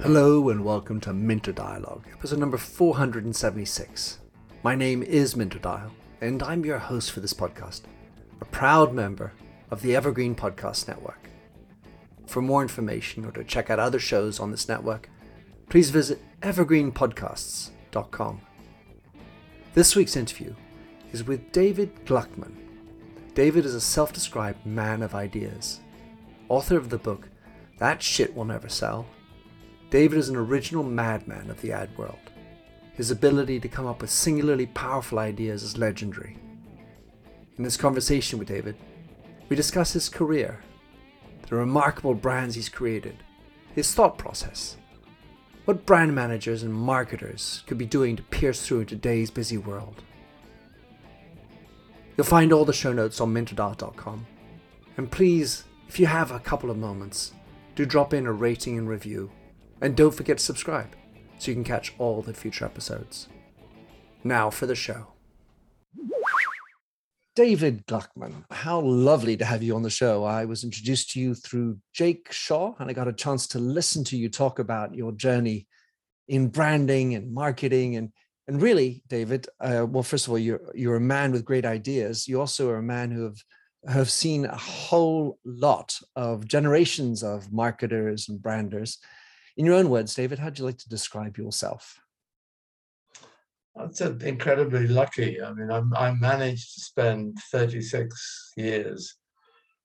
Hello and welcome to Minter Dialogue, episode number 476. My name is Minter Dial, and I'm your host for this podcast, a proud member of the Evergreen Podcast Network. For more information or to check out other shows on this network, please visit evergreenpodcasts.com. This week's interview is with David Gluckman. David is a self described man of ideas, author of the book That Shit Will Never Sell. David is an original madman of the ad world. His ability to come up with singularly powerful ideas is legendary. In this conversation with David, we discuss his career, the remarkable brands he's created, his thought process, what brand managers and marketers could be doing to pierce through today's busy world. You'll find all the show notes on minterdial.com. And please, if you have a couple of moments, do drop in a rating and review. And don't forget to subscribe so you can catch all the future episodes. Now for the show. David Gluckman, how lovely to have you on the show. I was introduced to you through Jake Shaw, and I got a chance to listen to you talk about your journey in branding and marketing. And, and really, David, uh, well, first of all, you're, you're a man with great ideas. You also are a man who have, have seen a whole lot of generations of marketers and branders. In your own words, David, how'd you like to describe yourself? That's incredibly lucky. I mean, I'm, I managed to spend 36 years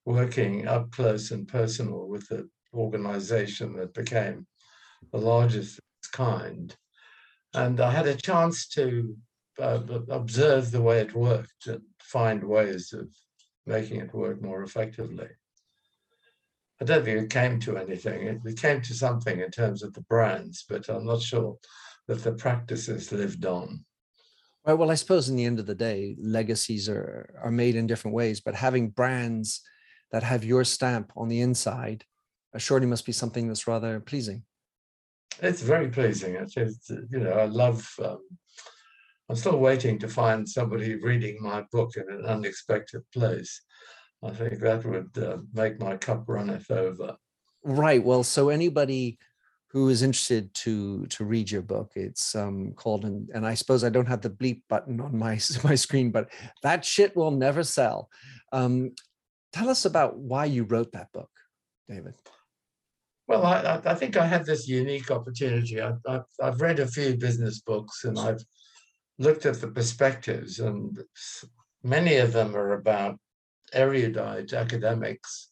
working up close and personal with the organization that became the largest of its kind. And I had a chance to uh, observe the way it worked and find ways of making it work more effectively. I don't think it came to anything. It came to something in terms of the brands, but I'm not sure that the practices lived on. Right. Well, I suppose in the end of the day, legacies are are made in different ways, but having brands that have your stamp on the inside surely must be something that's rather pleasing. It's very pleasing. It's, it's you know, I love. Um, I'm still waiting to find somebody reading my book in an unexpected place. I think that would uh, make my cup runneth over. Right. Well, so anybody who is interested to to read your book it's um, called and, and i suppose i don't have the bleep button on my my screen but that shit will never sell um, tell us about why you wrote that book david well i, I think i had this unique opportunity I, I've, I've read a few business books and i've looked at the perspectives and many of them are about erudite academics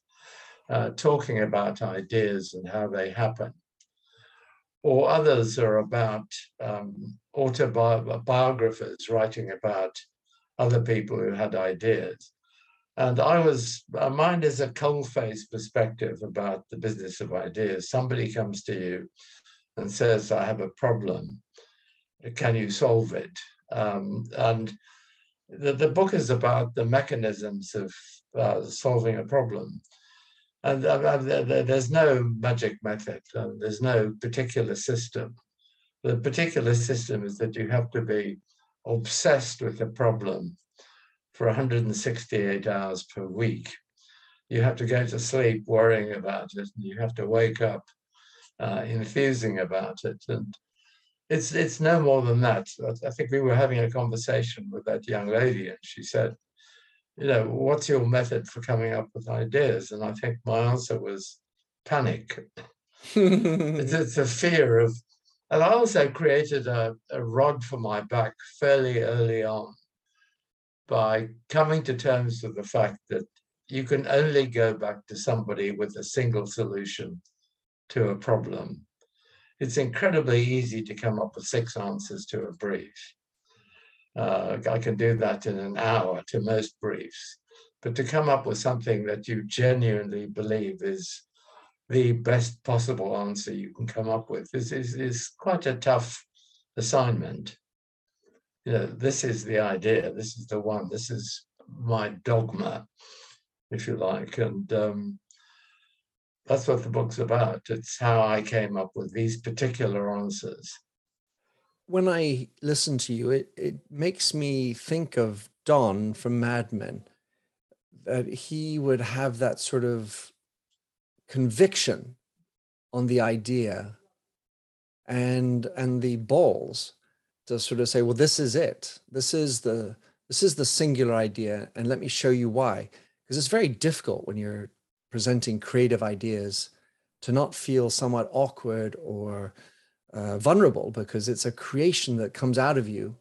uh, talking about ideas and how they happen or others are about um, autobiographers writing about other people who had ideas. And I was, uh, mine is a cold-faced perspective about the business of ideas. Somebody comes to you and says, I have a problem. Can you solve it? Um, and the, the book is about the mechanisms of uh, solving a problem. And uh, there's no magic method, there's no particular system. The particular system is that you have to be obsessed with the problem for 168 hours per week. You have to go to sleep worrying about it, and you have to wake up uh, enthusing about it. And it's it's no more than that. I think we were having a conversation with that young lady, and she said, you know, what's your method for coming up with ideas? And I think my answer was panic. it's, it's a fear of, and I also created a, a rod for my back fairly early on by coming to terms with the fact that you can only go back to somebody with a single solution to a problem. It's incredibly easy to come up with six answers to a brief. Uh, I can do that in an hour to most briefs. But to come up with something that you genuinely believe is the best possible answer you can come up with is, is, is quite a tough assignment. You know, this is the idea, this is the one, this is my dogma, if you like. And um, that's what the book's about. It's how I came up with these particular answers when I listen to you, it, it makes me think of Don from Mad Men. that he would have that sort of conviction on the idea and and the balls to sort of say well this is it. This is the this is the singular idea and let me show you why. Because it's very difficult when you're presenting creative ideas to not feel somewhat awkward or uh, vulnerable because it's a creation that comes out of you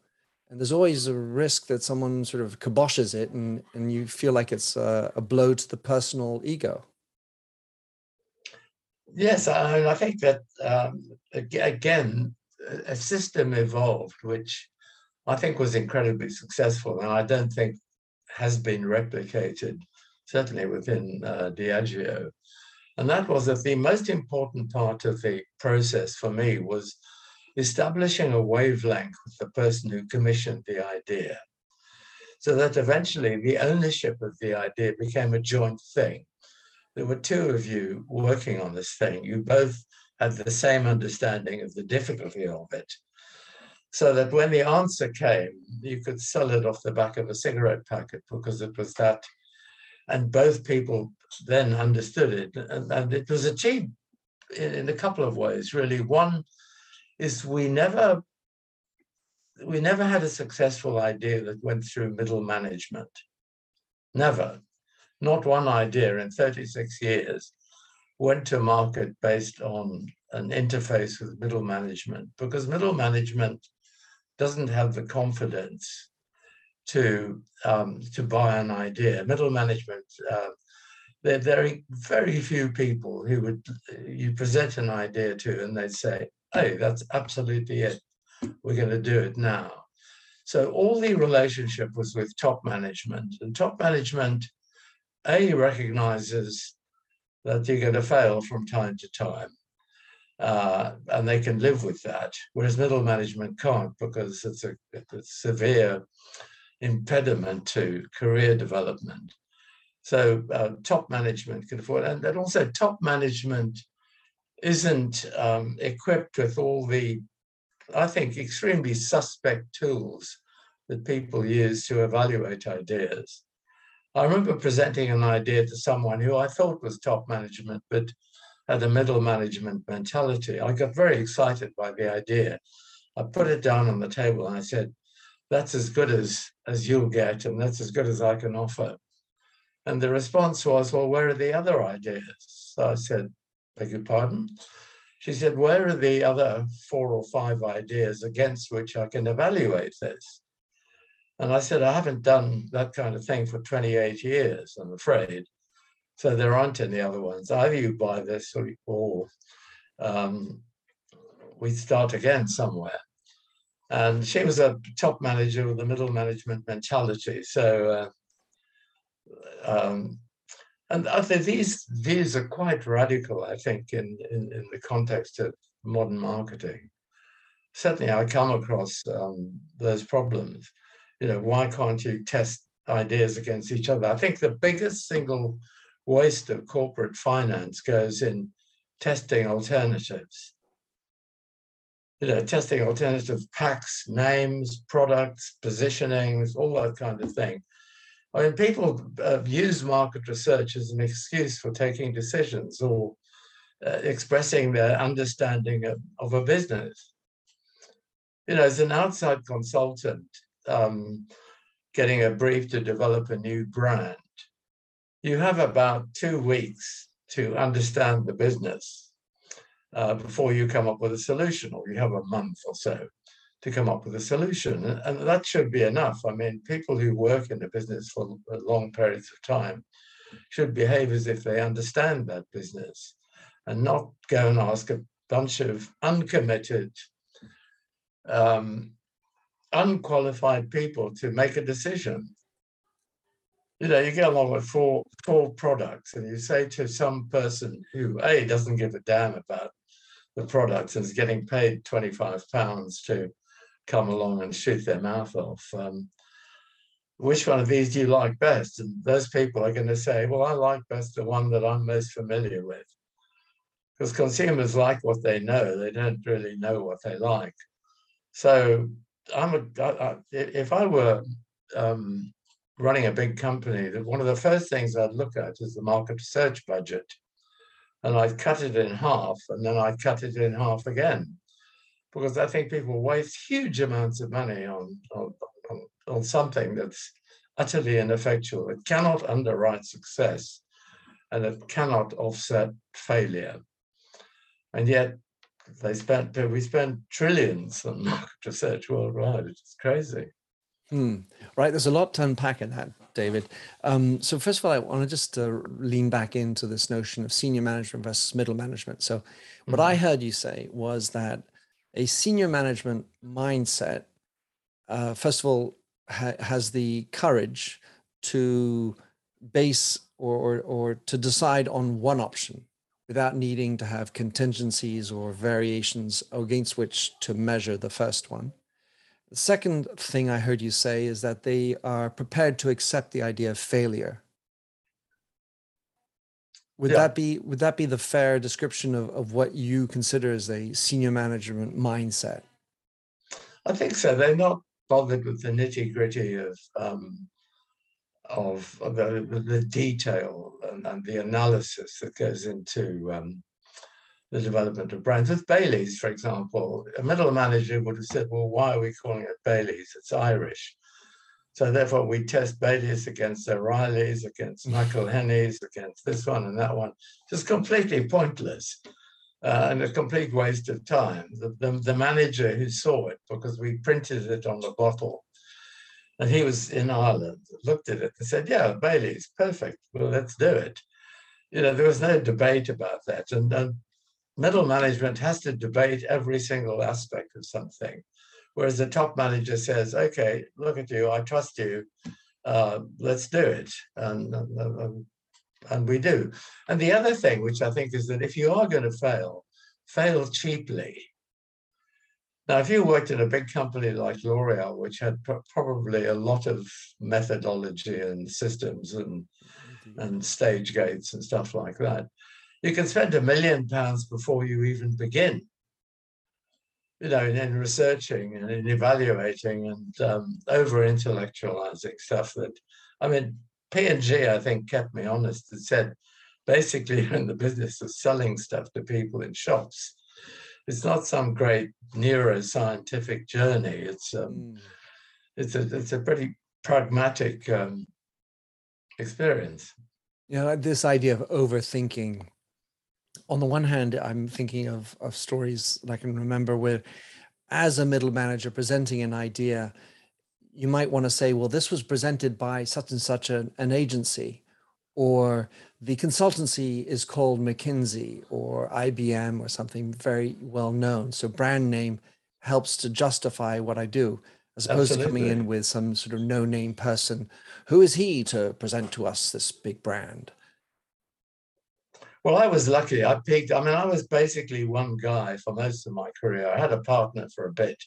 and there's always a risk that someone sort of kiboshes it and, and you feel like it's a, a blow to the personal ego. Yes i, I think that um, again a system evolved which i think was incredibly successful and i don't think has been replicated certainly within uh, diageo and that was that the most important part of the process for me was establishing a wavelength with the person who commissioned the idea. So that eventually the ownership of the idea became a joint thing. There were two of you working on this thing. You both had the same understanding of the difficulty of it. So that when the answer came, you could sell it off the back of a cigarette packet because it was that. And both people then understood it. And, and it was achieved in, in a couple of ways, really. One is we never we never had a successful idea that went through middle management. Never. Not one idea in 36 years went to market based on an interface with middle management because middle management doesn't have the confidence to um, to buy an idea. Middle management, uh, there are very very few people who would you present an idea to and they'd say, hey, that's absolutely it. We're going to do it now. So all the relationship was with top management, and top management, A, recognizes that you're going to fail from time to time. Uh, and they can live with that, whereas middle management can't because it's a, it's a severe impediment to career development. So uh, top management can afford, and, and also top management isn't um, equipped with all the, I think, extremely suspect tools that people use to evaluate ideas. I remember presenting an idea to someone who I thought was top management, but had a middle management mentality. I got very excited by the idea. I put it down on the table and I said, that's as good as, as you'll get, and that's as good as I can offer. And the response was, well, where are the other ideas? So I said, beg your pardon? She said, where are the other four or five ideas against which I can evaluate this? And I said, I haven't done that kind of thing for 28 years, I'm afraid. So there aren't any other ones. Either you buy this or, um, we start again somewhere. And she was a top manager with a middle management mentality. So uh, um, and these views are quite radical, I think, in, in, in the context of modern marketing. Certainly, I come across um, those problems. You know, why can't you test ideas against each other? I think the biggest single waste of corporate finance goes in testing alternatives. You know, testing alternative packs, names, products, positionings, all that kind of thing. I mean, people uh, use market research as an excuse for taking decisions or uh, expressing their understanding of, of, a business. You know, as an outside consultant, um, getting a brief to develop a new brand, you have about two weeks to understand the business uh, before you come up with a solution, or you have a month or so to come up with a solution. And that should be enough. I mean, people who work in the business for long periods of time should behave as if they understand that business and not go and ask a bunch of uncommitted, um, unqualified people to make a decision. You know, you get along with four four products, and you say to some person who a doesn't give a damn about the products and is getting paid twenty five pounds to come along and shoot their mouth off. Um, which one of these do you like best? And those people are going to say, well, I like best the one that I'm most familiar with. Because consumers like what they know, they don't really know what they like. So I'm a, I, I, if I were um, running a big company that one of the first things I'd look at is the market research budget. And I'd cut it in half and then I'd cut it in half again. Because I think people waste huge amounts of money on, on, on, on something that's utterly ineffectual. It cannot underwrite success and it cannot offset failure. And yet they spent we spent trillions on market research worldwide. It's crazy. Hmm. Right, there's a lot to unpack in that, David. Um, so first of all, I want to just uh, lean back into this notion of senior management versus middle management. So, what mm-hmm. I heard you say was that a senior management mindset, uh, first of all, ha- has the courage to base or, or or to decide on one option without needing to have contingencies or variations against which to measure the first one. The second thing I heard you say is that they are prepared to accept the idea of failure. Would yeah. that be would that be the fair description of, of what you consider as a senior management mindset? I think so. They're not bothered with the nitty gritty of um, of the, the detail and, and, the analysis that goes into um, the development of brands. With Bailey's, for example, a middle manager would have said, well, why are we calling it Bailey's? It's Irish. So therefore we test Bailey's against O'Reilly's, against Michael Henny's, against this one and that one. Just completely pointless uh, and a complete waste of time. The, the, the manager who saw it, because we printed it on the bottle, and he was in Ireland, looked at it and said, yeah, Bailey's, perfect. Well, let's do it. You know, there was no debate about that. And, and middle management has to debate every single aspect of something. Whereas the top manager says, okay, look at you, I trust you, uh, let's do it. And, and, and we do. And the other thing, which I think is that if you are going to fail, fail cheaply. Now, if you worked in a big company like L'Oreal, which had probably a lot of methodology and systems and, and stage gates and stuff like that, you can spend a million pounds before you even begin. You know, in, in researching and in evaluating and um, over intellectualizing stuff that, I mean, P&G, I think, kept me honest and said, basically, you're in the business of selling stuff to people in shops it's not some great neuroscientific journey. It's um, mm. it's a it's a pretty pragmatic um, experience. Yeah, this idea of overthinking. On the one hand, I'm thinking of of stories I can remember where, as a middle manager presenting an idea, you might want to say, "Well, this was presented by such and such an, an agency," or the consultancy is called McKinsey or IBM or something very well known. So brand name helps to justify what I do, as opposed Absolutely. to coming in with some sort of no name person. Who is he to present to us this big brand? Well, I was lucky. I picked, I mean, I was basically one guy for most of my career. I had a partner for a bit,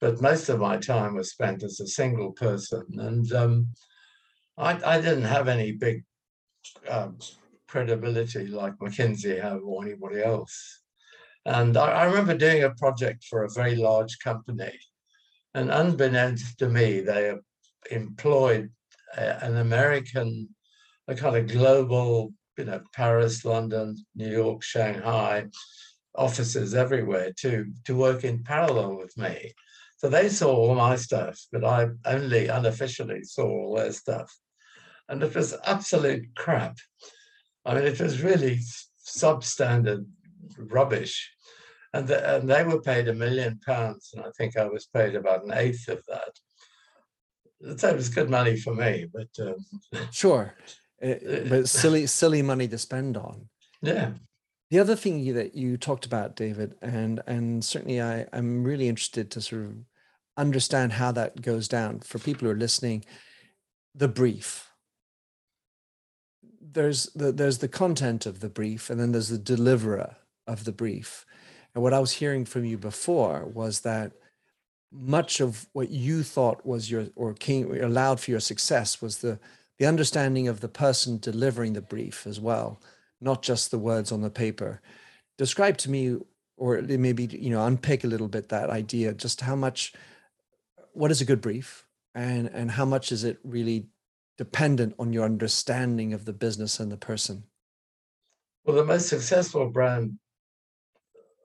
but most of my time was spent as a single person. And um, I, I didn't have any big um, credibility like McKinsey have or anybody else. And I, I, remember doing a project for a very large company, and unbeknownst to me, they employed a, an American, a kind of global, you know, Paris, London, New York, Shanghai, offices everywhere to to work in parallel with me. So they saw all my stuff, but I only unofficially saw all their stuff and it was absolute crap. I mean, it was really substandard rubbish. And, the, and they were paid a million pounds, and I think I was paid about an eighth of that. It was good money for me, but um, sure, eh, but silly, silly money to spend on. Yeah. The other thing that you talked about, David, and and certainly I, I'm really interested to sort of understand how that goes down for people who are listening. The brief, there's the, there's the content of the brief and then there's the deliverer of the brief. And what i was hearing from you before was that much of what you thought was your or came allowed for your success was the the understanding of the person delivering the brief as well not just the words on the paper. Describe to me or maybe you know unpick a little bit that idea just how much what is a good brief? And and how much is it really dependent on your understanding of the business and the person? Well, the most successful brand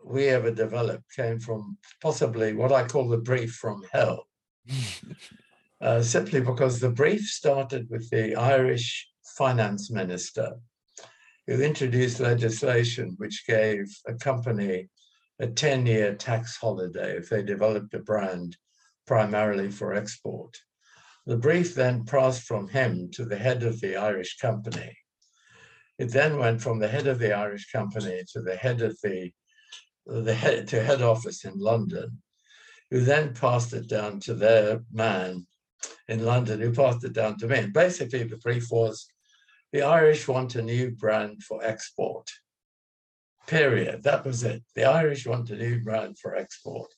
we ever developed came from possibly what I call the brief from hell. uh, simply because the brief started with the Irish finance minister who introduced legislation which gave a company a 10 year tax holiday if they developed a brand primarily for export. The brief then passed from him to the head of the Irish company. It then went from the head of the Irish company to the head of the, the head to head office in London, who then passed it down to their man in London, who passed it down to me. And basically, the brief was the Irish want a new brand for export. Period. That was it. The Irish want a new brand for export.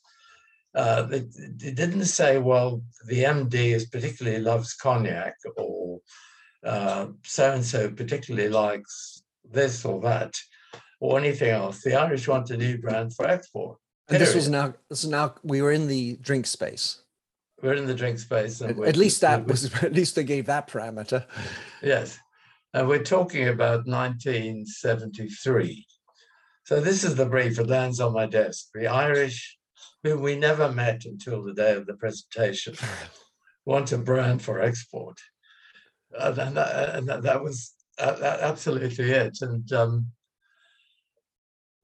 Uh, it, it, didn't say, well, the MD is particularly loves cognac or so and so particularly likes this or that or anything else. The Irish want a new brand for export. And this was now. This is now. We were in the drink space. We're in the drink space. At, at least that was. At least they gave that parameter. Yes, and we're talking about 1973. So this is the brief that lands on my desk. The Irish, whom we never met until the day of the presentation, want a brand for export, and, and, that, and that, that, was uh, absolutely it. And um,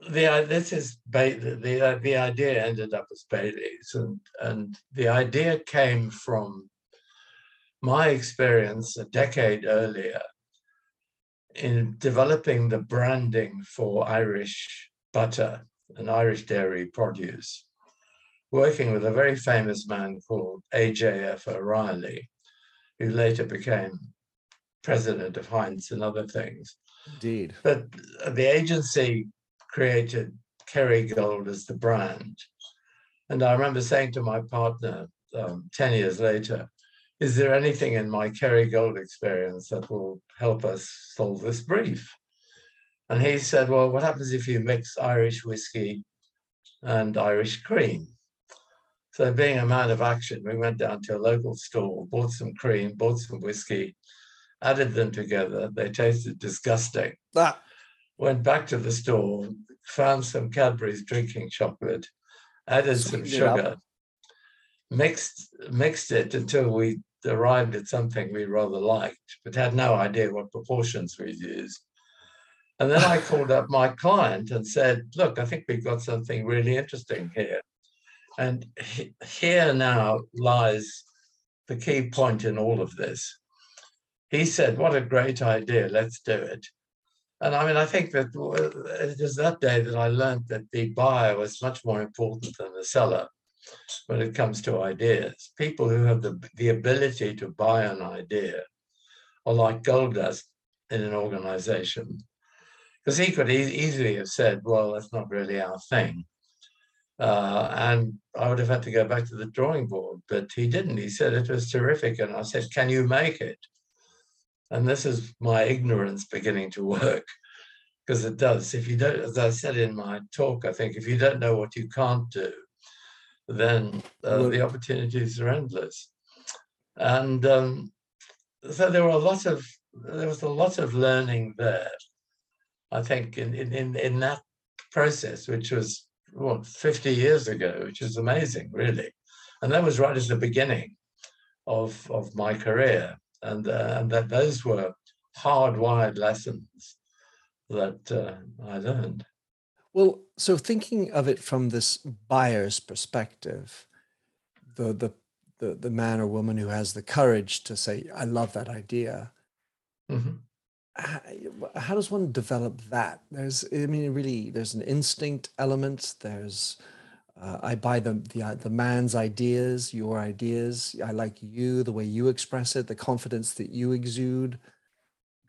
the this is the the the idea ended up as Bailey's, and and the idea came from my experience a decade earlier in developing the branding for Irish butter and Irish dairy produce, working with a very famous man called A.J.F. O'Reilly, who later became president of Heinz and other things. Indeed. But the agency created Kerrygold as the brand. And I remember saying to my partner um, 10 years later, is there anything in my Kerrygold experience that will help us solve this brief? And he said, well, what happens if you mix Irish whiskey and Irish cream? So being a man of action, we went down to a local store, bought some cream, bought some whiskey, added them together. They tasted disgusting. Ah. Went back to the store, found some Cadbury's drinking chocolate, added some sugar, mixed mixed it until we arrived at something we rather liked, but had no idea what proportions we'd use. And then I called up my client and said, Look, I think we've got something really interesting here. And he, here now lies the key point in all of this. He said, What a great idea, let's do it. And I mean, I think that uh, it was that day that I learned that the buyer was much more important than the seller when it comes to ideas. People who have the, the ability to buy an idea are like gold dust in an organization. Because he could e- easily have said, well, that's not really our thing. Uh, and I would have had to go back to the drawing board, but he didn't. He said it was terrific. And I said, Can you make it? And this is my ignorance beginning to work because it does. If you don't, as I said in my talk, I think if you don't know what you can't do, then uh, the opportunities are endless. And um, so there were a lot of there was a lot of learning there. I think in in in that process, which was what 50 years ago, which is amazing, really, and that was right at the beginning of of my career, and uh, and that those were hardwired lessons that uh, I learned. Well, so thinking of it from this buyer's perspective, the the the, the man or woman who has the courage to say, "I love that idea." Mm-hmm. How, does one develop that? There's, I mean, really, there's an instinct element. There's, uh, I buy the, the the man's ideas, your ideas. I like you, the way you express it, the confidence that you exude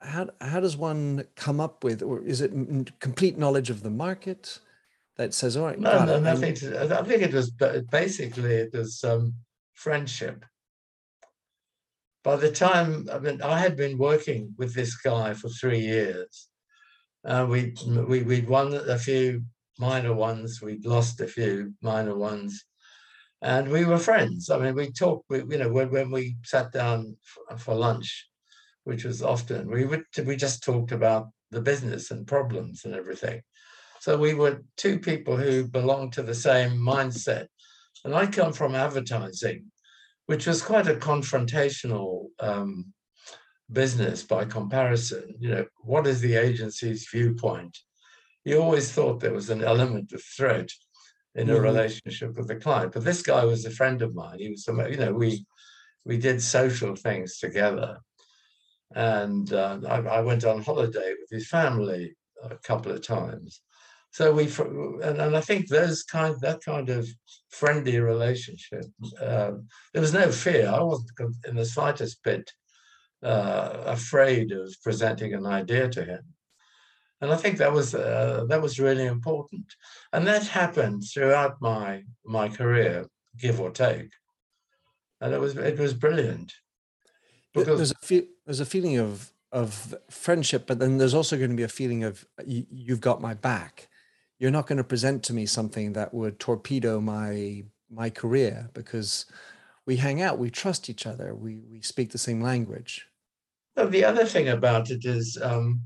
how how does one come up with, or is it complete knowledge of the market that says, all right, no, no, nothing. To, I think it was basically it was um, friendship. By the time I mean, I had been working with this guy for three years. Uh, we we we'd won a few minor ones, we'd lost a few minor ones, and we were friends. I mean, we talked. We, you know, when, when we sat down for, for lunch, which was often, we would we just talked about the business and problems and everything. So we were two people who belonged to the same mindset. And I come from advertising, which was quite a confrontational um, business by comparison. You know, what is the agency's viewpoint? You always thought there was an element of threat in a mm-hmm. relationship with the client. But this guy was a friend of mine. He was, you know, we we did social things together, and uh, I, I, went on holiday with his family a couple of times. So we, and, and I think those kind, that kind of friendly relationship, um, there was no fear. I wasn't in the slightest bit uh, afraid of presenting an idea to him. And I think that was uh, that was really important, and that happened throughout my my career, give or take. And it was it was brilliant. Because there's a fe- there's a feeling of of friendship, but then there's also going to be a feeling of you, you've got my back. You're not going to present to me something that would torpedo my my career because we hang out, we trust each other, we we speak the same language. Well, the other thing about it is um,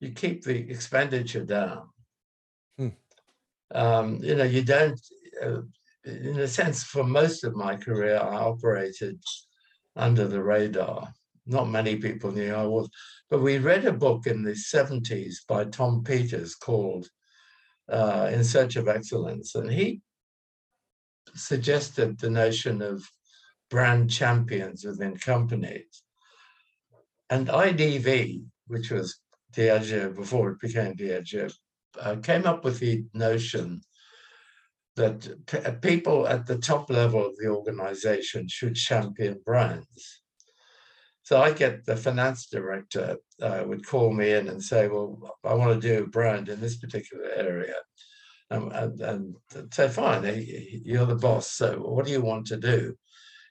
you keep the expenditure down. Hmm. Um, you know, you don't, uh, in a sense, for most of my career, I operated under the radar. Not many people knew I was, but we read a book in the 70s by Tom Peters called uh, In Search of Excellence, and he suggested the notion of brand champions within companies. And IDV, which was Diageo before it became Diageo, uh, came up with the notion that uh, people at the top level of the organization should champion brands. So I get the finance director uh, would call me in and say, well, I want to do a brand in this particular area. Um, and, and say, fine, you're the boss. So what do you want to do?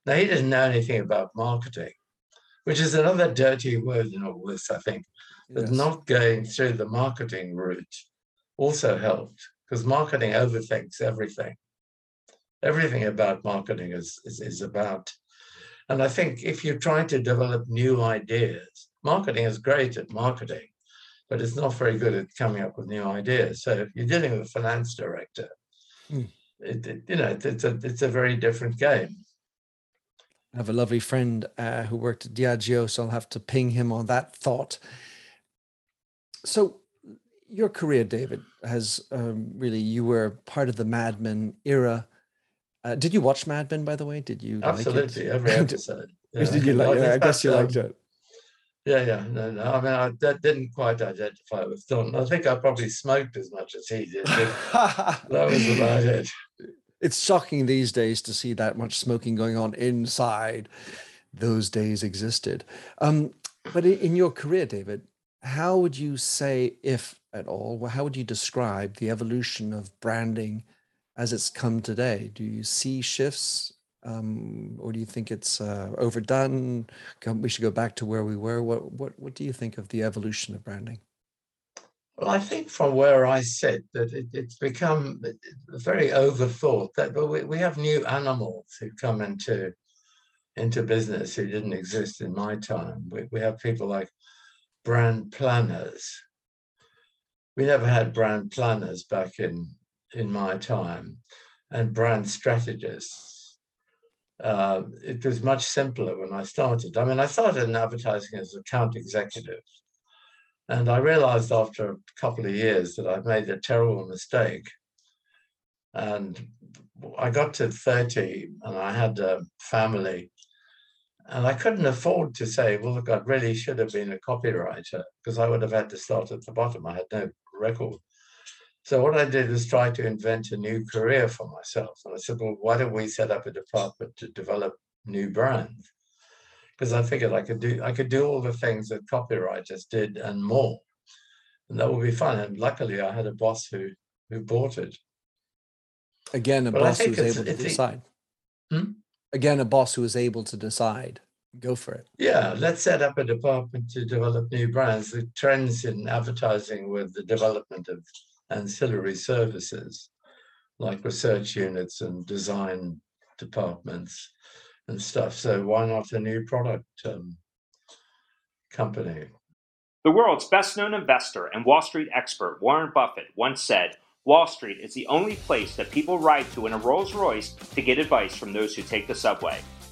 Now, he didn't know anything about marketing, which is another dirty word in all this, I think. But yes. not going through the marketing route also helped because marketing overthinks everything. Everything about marketing is, is, is about. And I think if you're trying to develop new ideas, marketing is great at marketing, but it's not very good at coming up with new ideas. So if you're dealing with a finance director, hmm. it, it, you know, it's a, it's a very different game. I have a lovely friend uh, who worked at Diageo, so I'll have to ping him on that thought so your career, David, has um, really you were part of the Mad Men era. Uh, did you watch Mad Men, by the way? Did you absolutely like every episode? Yeah. did you like? Yeah, I guess you liked it. Yeah, yeah, no, no. I mean, I that didn't quite identify with Don. I think I probably smoked as much as he did. that was about it. It's shocking these days to see that much smoking going on inside. Those days existed. Um, but in your career, David, how would you say, if at all, how would you describe the evolution of branding as it's come today? Do you see shifts, um, or do you think it's uh, overdone? We should go back to where we were. What what what do you think of the evolution of branding? Well, I think from where I sit that it, it's become very overthought. That but we, we have new animals who come into into business who didn't exist in my time. We, we have people like brand planners. We never had brand planners back in, in my time and brand strategists. Uh, it was much simpler when I started. I mean, I started in advertising as account executive. And I realized after a couple of years that I'd made a terrible mistake. And I got to 30 and I had a family and I couldn't afford to say, well, look, I really should have been a copywriter because I would have had to start at the bottom. I had no record. So what I did was try to invent a new career for myself. And I said, well, why don't we set up a department to develop new brands? Because I figured I could do I could do all the things that copywriters did and more. And that would be fun. And luckily I had a boss who who bought it. Again, a but boss was able to decide. Hmm? again a boss who was able to decide go for it yeah let's set up a department to develop new brands the trends in advertising with the development of ancillary services like research units and design departments and stuff. So why not a new product um, company? The world's best known investor and Wall Street expert, Warren Buffett, once said Wall Street is the only place that people ride to in a Rolls Royce to get advice from those who take the subway.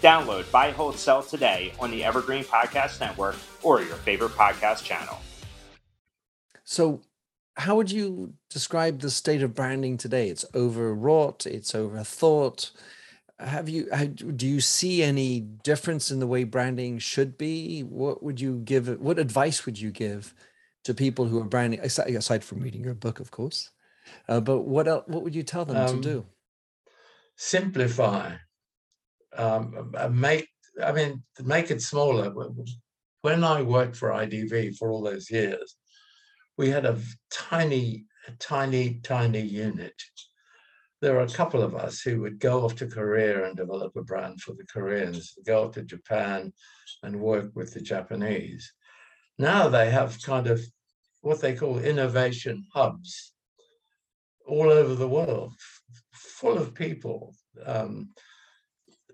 Download Buy, Hold, Sell today on the Evergreen Podcast Network or your favorite podcast channel. So, how would you describe the state of branding today? It's overwrought, it's overthought. Have you do you see any difference in the way branding should be? What would you give? What advice would you give to people who are branding aside from reading your book, of course? Uh, but what else, what would you tell them um, to do? Simplify um, make I mean make it smaller. When I worked for IDV for all those years, we had a tiny, tiny, tiny unit. There were a couple of us who would go off to Korea and develop a brand for the Koreans, go off to Japan and work with the Japanese. Now they have kind of what they call innovation hubs all over the world, full of people. Um,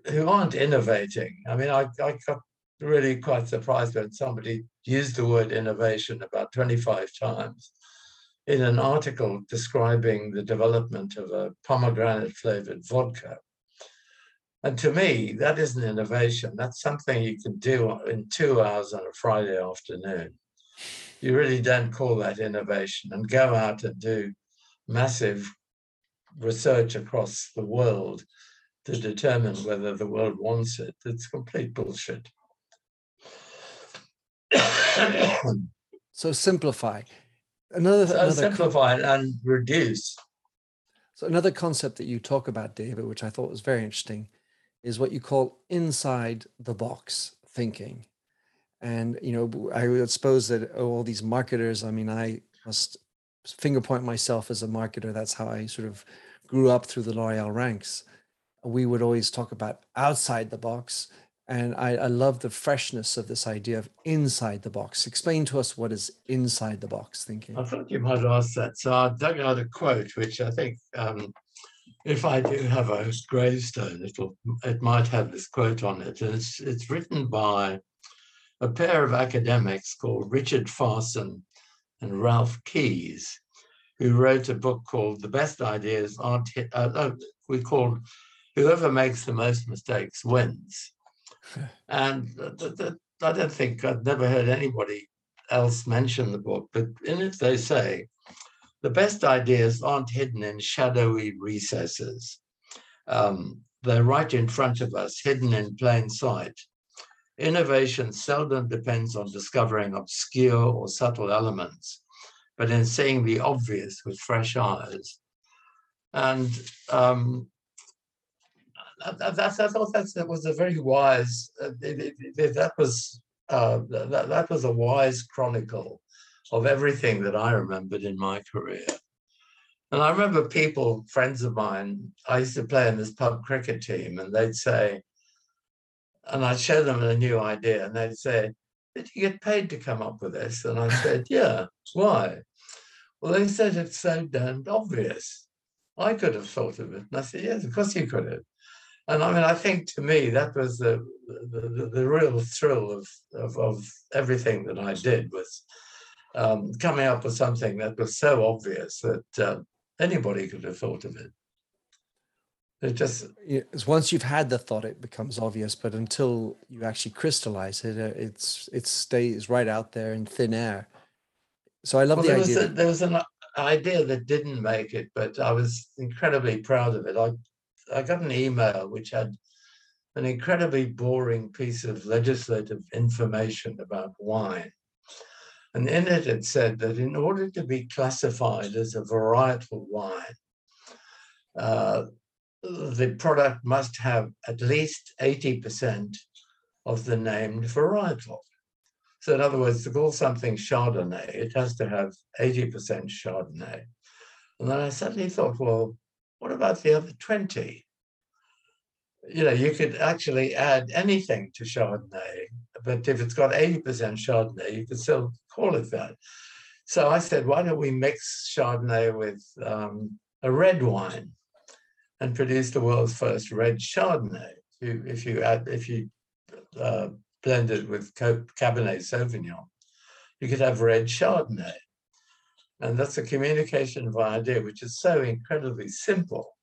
who aren't innovating. I mean, I, I got really quite surprised when somebody used the word innovation about 25 times in an article describing the development of a pomegranate flavored vodka. And to me, that isn't innovation. That's something you can do in two hours on a Friday afternoon. You really don't call that innovation and go out and do massive research across the world to determine whether the world wants it. It's complete bullshit. so simplify. Another, so another simplify con- and reduce. So another concept that you talk about, David, which I thought was very interesting, is what you call inside the box thinking. And you know, I would suppose that oh, all these marketers. I mean, I must finger point myself as a marketer. That's how I sort of grew up through the L'Oreal ranks we would always talk about outside the box. And I, I love the freshness of this idea of inside the box. Explain to us what is inside the box thinking. I thought you might ask that. So I dug out a quote, which I think um, if I do have a gravestone, it'll it might have this quote on it. And it's it's written by a pair of academics called Richard Farson and Ralph Keyes, who wrote a book called "The Best Ideas Aren't Hit." Uh, we called whoever makes the most mistakes wins. and I don't think I've never heard anybody else mention the book, but in it they say the best ideas aren't hidden in shadowy recesses. Um, they're right in front of us, hidden in plain sight. Innovation seldom depends on discovering obscure or subtle elements, but in seeing the obvious with fresh eyes. And um, that, I thought that was a very wise. Uh, it, it, that was uh, that, that was a wise chronicle of everything that I remembered in my career. And I remember people, friends of mine, I used to play in this pub cricket team, and they'd say, and I'd show them a new idea, and they'd say, Did you get paid to come up with this? And I said, Yeah, why? Well, they said it's so damned obvious. I could have thought of it. And I said, Yes, of course you could have. And I mean, I think to me that was the the, the real thrill of, of, of everything that I did was um, coming up with something that was so obvious that uh, anybody could have thought of it. It just it's once you've had the thought, it becomes obvious. But until you actually crystallize it, uh, it's it stays right out there in thin air. So I love well, the there idea. Was a, there was an idea that didn't make it, but I was incredibly proud of it. I I got an email which had an incredibly boring piece of legislative information about wine. And in it, it said that in order to be classified as a varietal wine, uh, the product must have at least 80% of the named varietal. So in other words, to call something Chardonnay, it has to have 80% Chardonnay. And then I suddenly thought, well, what about the other 20? You know, you could actually add anything to Chardonnay, but if it's got 80% Chardonnay, you could still call it that. So I said, why don't we mix Chardonnay with um, a red wine and produce the world's first red Chardonnay? If you, if you add, if you uh, blend it with Cabernet Sauvignon, you could have red Chardonnay. And that's a communication of idea, which is so incredibly simple.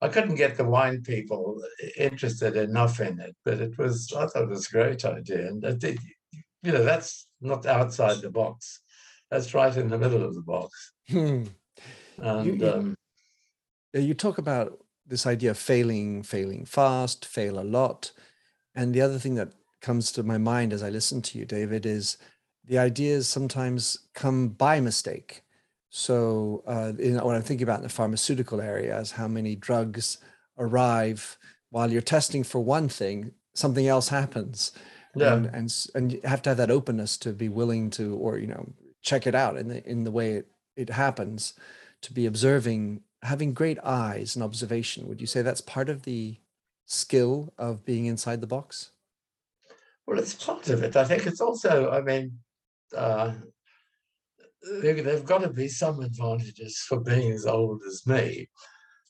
I couldn't get the wine people interested enough in it, but it was, I thought it was a great idea. And did, you know, that's not outside the box. That's right in the middle of the box. Hmm. And you, um, you talk about this idea of failing, failing fast, fail a lot. And the other thing that comes to my mind as I listen to you, David, is the ideas sometimes come by mistake. So, uh, in, what I'm thinking about in the pharmaceutical area is how many drugs arrive while you're testing for one thing, something else happens. Yeah. And, and and you have to have that openness to be willing to, or you know, check it out in the in the way it, it happens, to be observing, having great eyes and observation. Would you say that's part of the skill of being inside the box? Well, it's part of it. I think it's also, I mean, uh, there've got to be some advantages for being as old as me.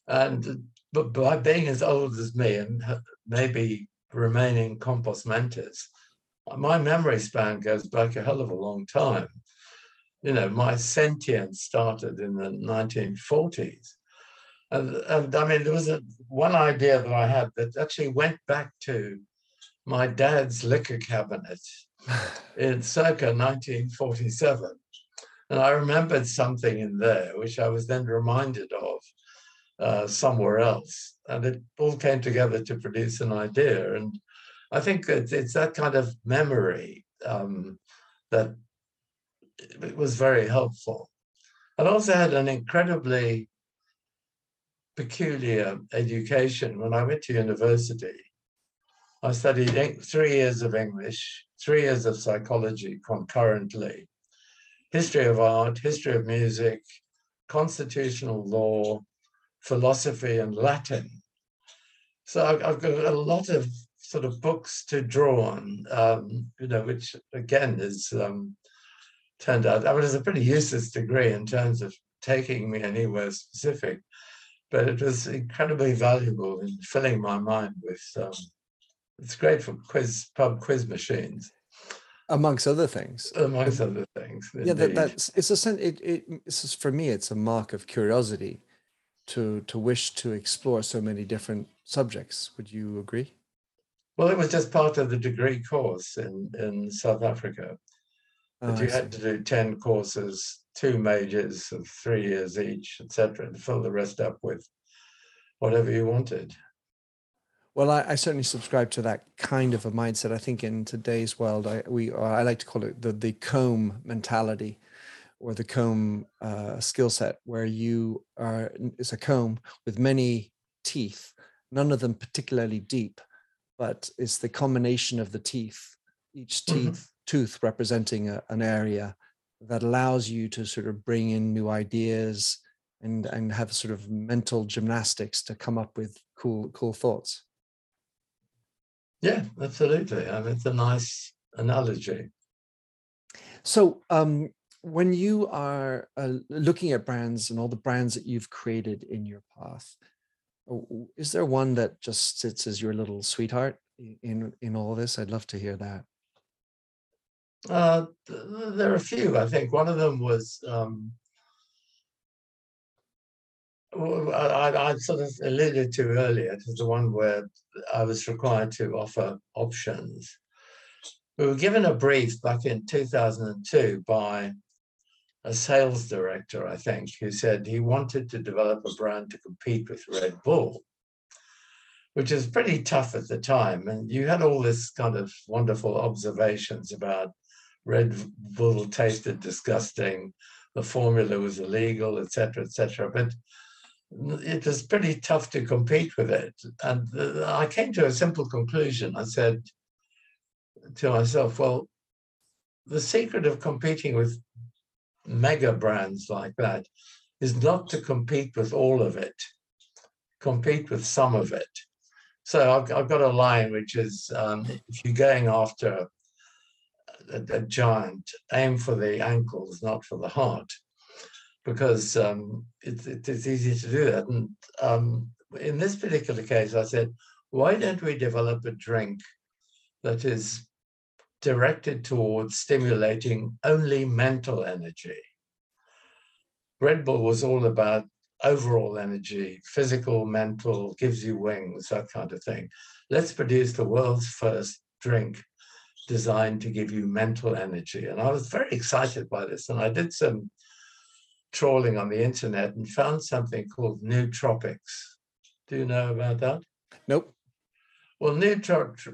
And but by being as old as me and maybe remaining compos mentis, my memory span goes back a hell of a long time. You know, my sentience started in the 1940s. And, and I mean, there was a, one idea that I had that actually went back to my dad's liquor cabinet in circa 1947. And I remembered something in there, which I was then reminded of uh, somewhere else. And it all came together to produce an idea. And I think it's, it's that kind of memory um, that it was very helpful. I also had an incredibly peculiar education when I went to university. I studied three years of English, three years of psychology concurrently, history of art, history of music, constitutional law, philosophy, and Latin. So I've got a lot of sort of books to draw on, um, you know, which again is um, turned out, I mean, it's a pretty useless degree in terms of taking me anywhere specific, but it was incredibly valuable in filling my mind with um, it's great for quiz pub quiz machines. Amongst other things. Amongst other things yeah that, that's it's a sense. it, it it's just, for me it's a mark of curiosity to to wish to explore so many different subjects. Would you agree? Well it was just part of the degree course in in south africa. Oh, that you had to do 10 courses two majors of three years each etc to fill the rest up with whatever you wanted well, I, I, certainly subscribe to that kind of a mindset. I think in today's world, I we I like to call it the the comb mentality, or the comb uh, skill set, where you are it's a comb with many teeth, none of them particularly deep, but it's the combination of the teeth, each mm-hmm. teeth mm-hmm. tooth representing a, an area that allows you to sort of bring in new ideas and and have sort of mental gymnastics to come up with cool cool thoughts. Yeah, absolutely. I mean, it's a nice analogy. So, um, when you are uh, looking at brands and all the brands that you've created in your path, is there one that just sits as your little sweetheart in in all this? I'd love to hear that. Uh, there are a few. I think one of them was um, I, I sort of alluded to earlier to the one where I was required to offer options. We were given a brief back in 2002 by a sales director, I think, who said he wanted to develop a brand to compete with Red Bull, which is pretty tough at the time. And you had all this kind of wonderful observations about Red Bull tasted disgusting, the formula was illegal, etc., etc. But it was pretty tough to compete with it. And I came to a simple conclusion. I said to myself, well, the secret of competing with mega brands like that is not to compete with all of it, compete with some of it. So I've, I've got a line which is um, if you're going after a, a, giant, aim for the ankles, not for the heart, because um, it, it, it's easy to do that. And um, in this particular case, I said, why don't we develop a drink that is directed towards stimulating only mental energy? Red Bull was all about overall energy, physical, mental, gives you wings, that kind of thing. Let's produce the world's first drink designed to give you mental energy. And I was very excited by this. And I did some trawling on the internet and found something called nootropics. Do you know about that? Nope. Well, nootropics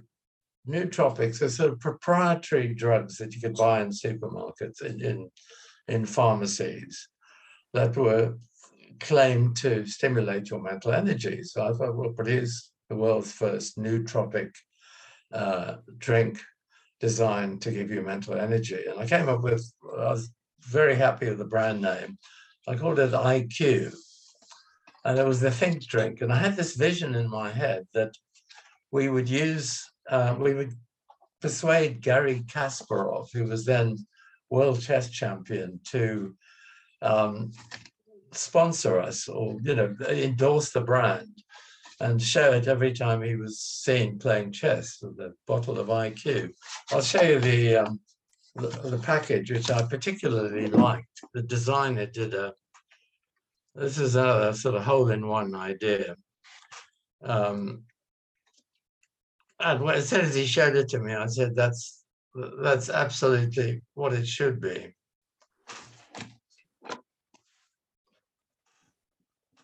are sort of proprietary drugs that you could buy in supermarkets, in, in, in pharmacies that were claimed to stimulate your mental energy. So I thought we'll produce the world's first nootropic uh, drink designed to give you mental energy. And I came up with, I was very happy with the brand name. I called it IQ. And it was the think drink. And I had this vision in my head that we would use, uh, we would persuade Garry Kasparov, who was then world chess champion, to um, sponsor us or you know endorse the brand and show it every time he was seen playing chess with a bottle of IQ. I'll show you the, um, the, the package, which I particularly liked. The designer did a. This is a sort of hole-in-one idea. Um, and as soon as he showed it to me, I said, "That's that's absolutely what it should be."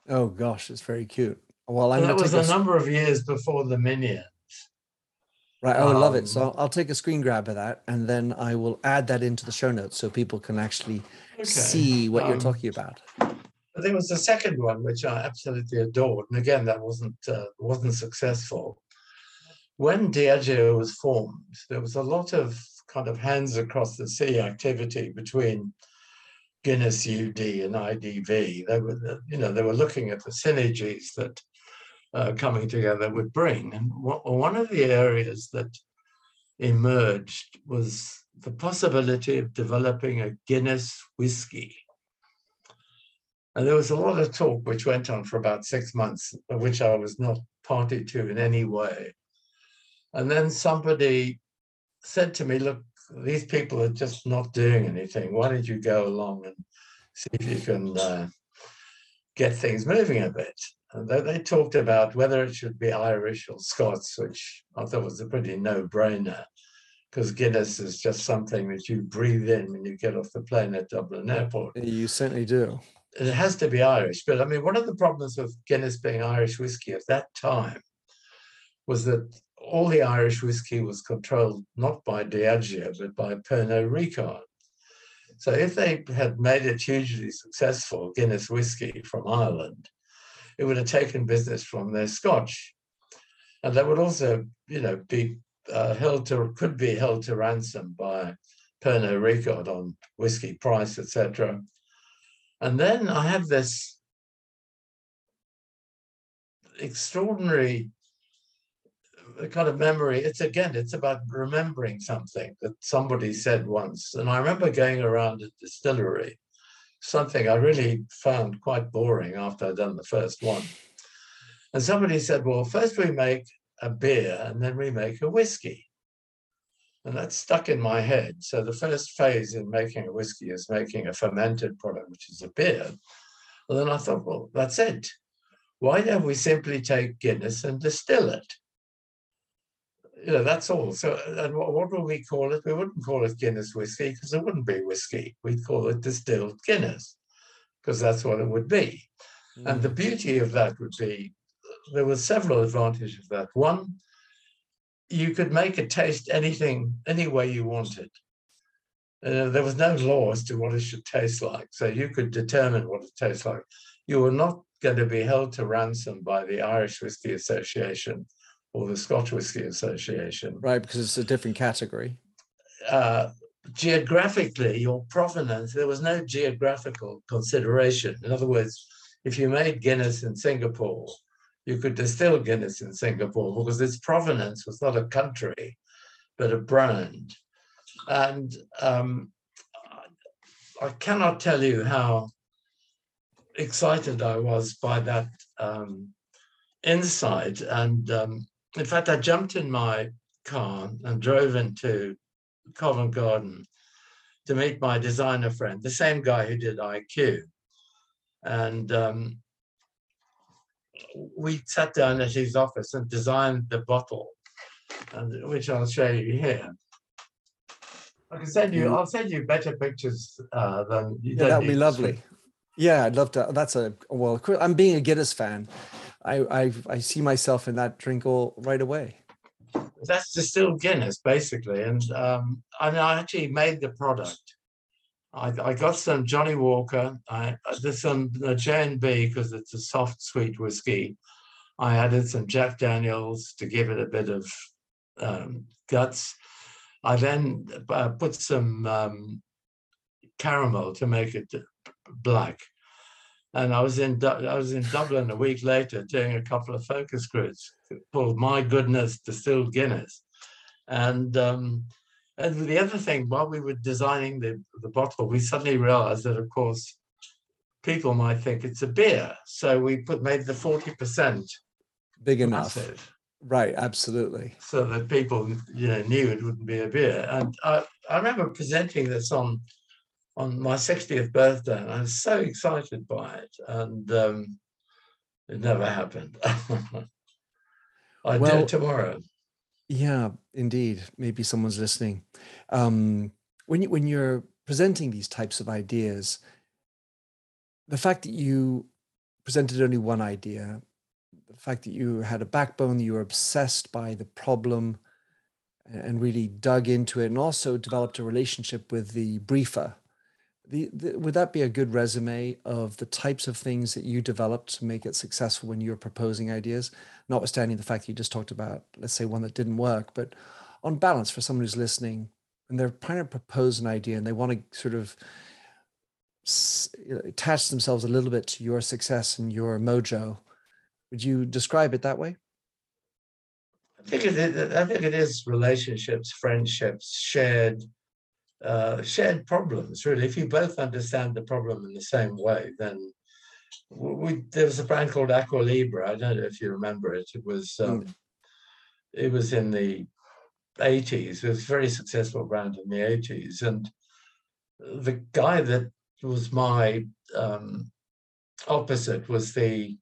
Oh gosh, it's very cute. Well, I'm that was a, number of years before the Minions. Right. Oh, um, I love it. So um, I'll, I'll, take a screen grab of that, and then I will add that into the show notes so people can actually okay. see what um, you're talking about. There was a second one which I absolutely adored, and again, that wasn't uh, wasn't successful. When Diageo was formed, there was a lot of kind of hands across the sea activity between Guinness UD and IDV. They were, you know, they were looking at the synergies that uh, coming together would bring. And one of the areas that emerged was the possibility of developing a Guinness whiskey. And there was a lot of talk which went on for about six months, which I was not party to in any way. And then somebody said to me, look, these people are just not doing anything. Why don't you go along and see if you can uh, get things moving a bit? And they, they talked about whether it should be Irish or Scots, which I thought was a pretty no-brainer, because Guinness is just something that you breathe in when you get off the plane at Dublin Airport. You certainly do. It has to be Irish, but I mean, one of the problems with Guinness being Irish whiskey at that time was that all the Irish whiskey was controlled not by Diageo, but by Pernod Ricard. So if they had made it hugely successful, Guinness whiskey from Ireland, it would have taken business from their Scotch. And that would also, you know, be uh, held to, could be held to ransom by Pernod Ricard on whiskey price, etc. And then I have this extraordinary kind of memory. It's again, it's about remembering something that somebody said once. And I remember going around a distillery, something I really found quite boring after I'd done the first one. And somebody said, well, first we make a beer and then we make a whiskey. And that stuck in my head. So the first phase in making a whiskey is making a fermented product, which is a beer. And then I thought, well, that's it. Why don't we simply take Guinness and distill it? You know, that's all. So, and what, what would we call it? We wouldn't call it Guinness whiskey because it wouldn't be whiskey. We'd call it distilled Guinness because that's what it would be. Mm. And the mm. beauty of that would be there were several advantages of that. One, you could make it taste anything, any way you wanted. Uh, there was no law as to what it should taste like. So you could determine what it tastes like. you were not going to be held to ransom by the Irish Whiskey Association or the Scotch Whisky Association. Right, because it's a different category. Uh, geographically, your provenance, there was no geographical consideration. In other words, if you made Guinness in Singapore, you could distill Guinness in Singapore because its provenance was not a country, but a brand. And um, I cannot tell you how excited I was by that um, insight. And um, in fact, I jumped in my car and drove into Covent Garden to meet my designer friend, the same guy who did IQ. And um, we sat down at his office and designed the bottle, and, which I'll show you here. I can send you. I'll send you better pictures uh, than. Yeah, that'd be lovely. Yeah, I'd love to. That's a well. I'm being a Guinness fan. I I, I see myself in that drink all right away. That's distilled Guinness, basically, and um, I mean, I actually made the product. I, I got some Johnnie Walker. I there's some J and B because it's a soft, sweet whiskey. I added some Jack Daniels to give it a bit of um, guts. I then uh, put some um, caramel to make it black. And I was in I was in Dublin a week later doing a couple of focus groups called "My Goodness Distilled Guinness," and um, and the other thing while we were designing the the bottle, we suddenly realized that of course people might think it's a beer, so we put made the forty percent big enough. Massive Right, absolutely. So that people you know knew it wouldn't be a beer. And I, I remember presenting this on on my 60th birthday, and I was so excited by it. And um, it never happened. I well, do it tomorrow. Yeah, indeed. Maybe someone's listening. Um, when you when you're presenting these types of ideas, the fact that you presented only one idea the fact that you had a backbone, you were obsessed by the problem and really dug into it, and also developed a relationship with the briefer. The, the, would that be a good resume of the types of things that you developed to make it successful when you were proposing ideas? Notwithstanding the fact that you just talked about, let's say, one that didn't work, but on balance, for someone who's listening and they're trying to propose an idea and they want to sort of attach themselves a little bit to your success and your mojo, would you describe it that way? I think it, I think it is relationships, friendships, shared uh, shared problems. Really, if you both understand the problem in the same way, then we, there was a brand called Aqua Libra. I don't know if you remember it. It was um, mm. it was in the 80s. It was a very successful brand in the 80s, and the guy that was my um, opposite was the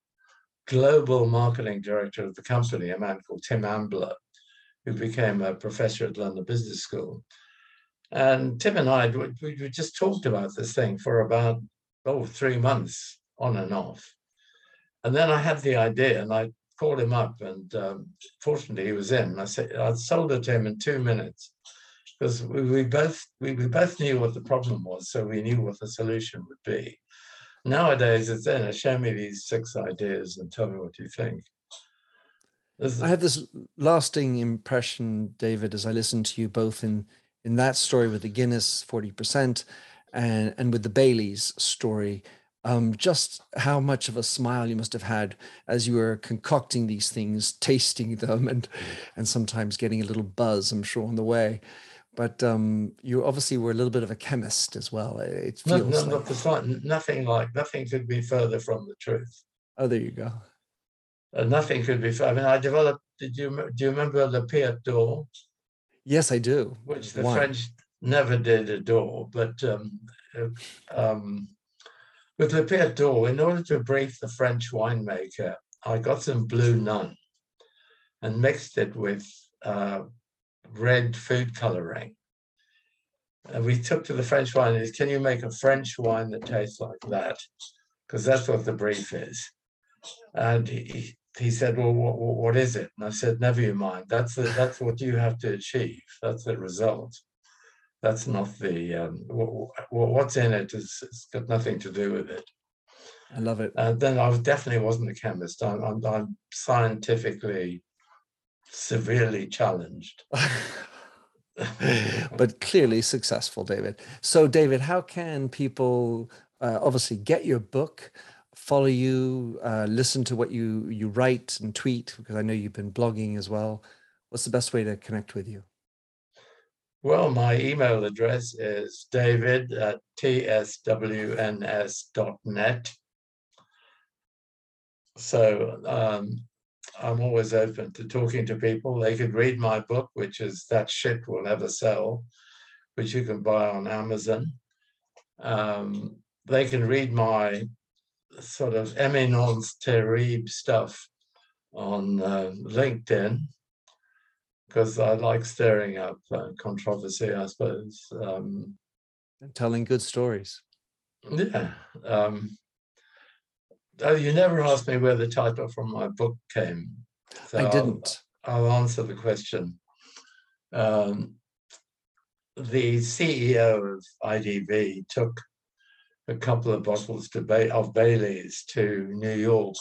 global marketing director of the company, a man called Tim Ambler, who became a professor at London Business School. And Tim and I, we, we just talked about this thing for about, oh, three months on and off. And then I had the idea and I called him up and um, fortunately he was in. I said, I sold it to him in two minutes because we, we both we, we both knew what the problem was, so we knew what the solution would be. Nowadays, it's in. Show me these six ideas and tell me what you think. I had this lasting impression, David, as I listened to you both in in that story with the Guinness forty percent, and and with the Bailey's story. Um, just how much of a smile you must have had as you were concocting these things, tasting them, and and sometimes getting a little buzz, I'm sure, on the way but um, you obviously were a little bit of a chemist as well. It feels no, no, like... Not nothing like nothing could be further from the truth. Oh, there you go. Uh, nothing could be. I mean, I developed. Did you do you remember the Piat d'Or? Yes, I do. Which the. French never did adore, but um, uh, um, with Le d'Or, in order to brief the French winemaker, I got some blue nun and mixed it with uh, red food coloring. And we took to the French wine and can you make a French wine that tastes like that? Because that's what the brief is. And he, he said, well, what, what is it? And I said, never you mind. That's the, that's what you have to achieve. That's the result. That's not the, um, what, what's in it is, it's got nothing to do with it. I love it. And then I definitely wasn't a chemist. I'm, I'm, I'm scientifically severely challenged. but clearly successful, David. So, David, how can people uh, obviously get your book, follow you, uh, listen to what you you write and tweet? Because I know you've been blogging as well. What's the best way to connect with you? Well, my email address is david at tswns.net. So um, I'm always open to talking to people. They could read my book, which is That Shit Will Never Sell, which you can buy on Amazon. Um, they can read my sort of eminence terrible stuff on uh, LinkedIn because I like stirring up uh, controversy, I suppose. Um, and telling good stories. Yeah. Um, oh, you never asked me where the title from my book came. So I didn't. I'll, I'll answer the question. Um, the CEO of IDV took a couple of bottles ba- of Bailey's to New York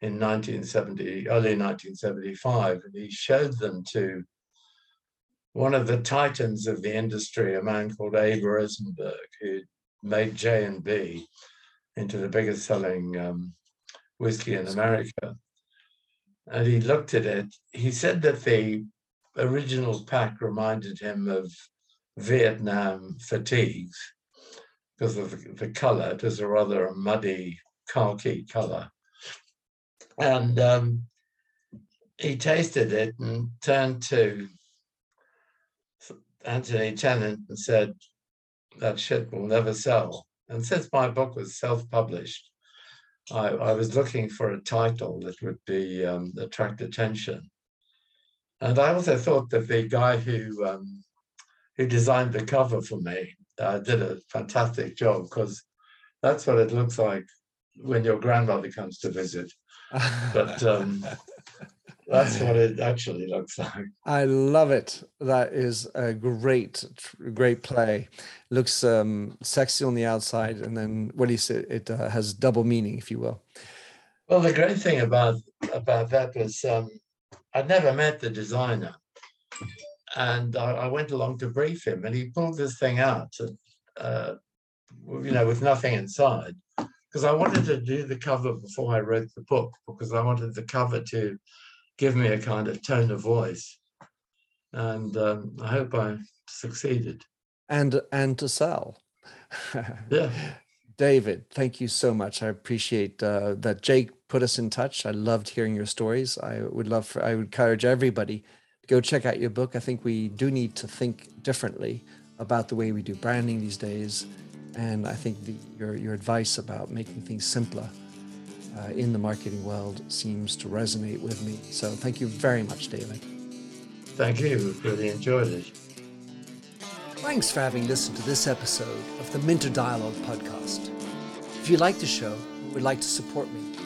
in 1970, early 1975, and he showed them to one of the titans of the industry, a man called Abe Rosenberg, who made J and B into the biggest selling um, whiskey in America. And he looked at it. He said that the original pack reminded him of Vietnam fatigues because of the, the color. It was a rather muddy khaki color. And um, he tasted it and turned to Anthony Tennant and said, That shit will never sell. And since my book was self published, I, I, was looking for a title that would be um, attract attention. And I also thought that the guy who um, who designed the cover for me uh, did a fantastic job because that's what it looks like when your grandmother comes to visit but um, that's what it actually looks like. I love it. That is a great, great play. Looks um, sexy on the outside, and then what do you say? It uh, has double meaning, if you will. Well, the great thing about about that was um, I'd never met the designer, and I, I, went along to brief him, and he pulled this thing out, uh, you know, with nothing inside because I wanted to do the cover before I wrote the book because I wanted the cover to give me a kind of tone of voice, and um, I hope I succeeded. And and to sell. yeah. David, thank you so much. I appreciate uh, that Jake put us in touch. I loved hearing your stories. I would love for, I would encourage everybody go check out your book. I think we do need to think differently about the way we do branding these days and I think the, your, your advice about making things simpler uh, in the marketing world seems to resonate with me. So thank you very much, David. Thank you. Really enjoyed it. Thanks for having listened to this episode of the Minter Dialogue podcast. If you like the show and would like to support me,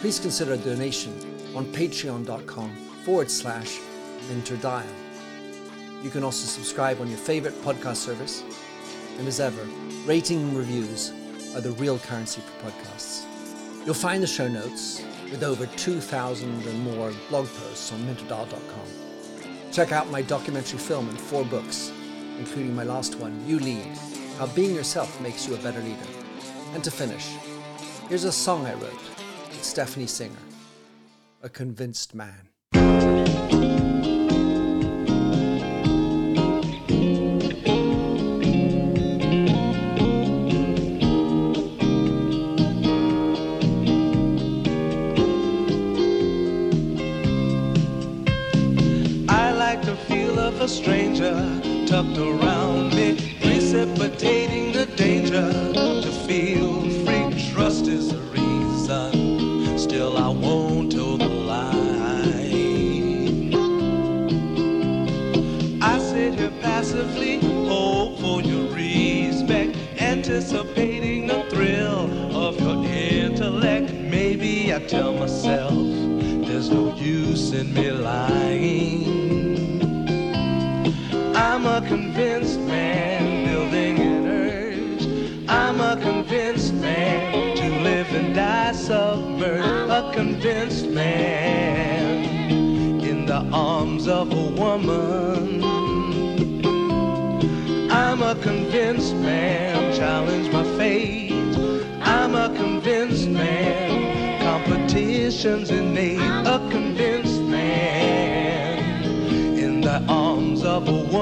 please consider a donation on patreon.com forward slash minterdial. You can also subscribe on your favorite podcast service. And as ever, Rating and reviews are the real currency for podcasts. You'll find the show notes with over 2,000 and more blog posts on minterdial.com. Check out my documentary film and four books, including my last one, You Lead How Being Yourself Makes You a Better Leader. And to finish, here's a song I wrote with Stephanie Singer, A Convinced Man. Tucked around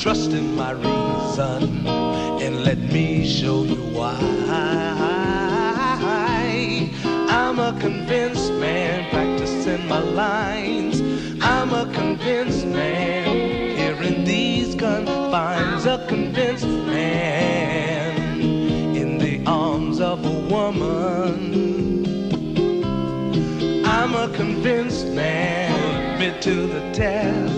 Trust in my reason and let me show you why. I'm a convinced man practicing my lines. I'm a convinced man here in these confines. A convinced man in the arms of a woman. I'm a convinced man, admit to the test.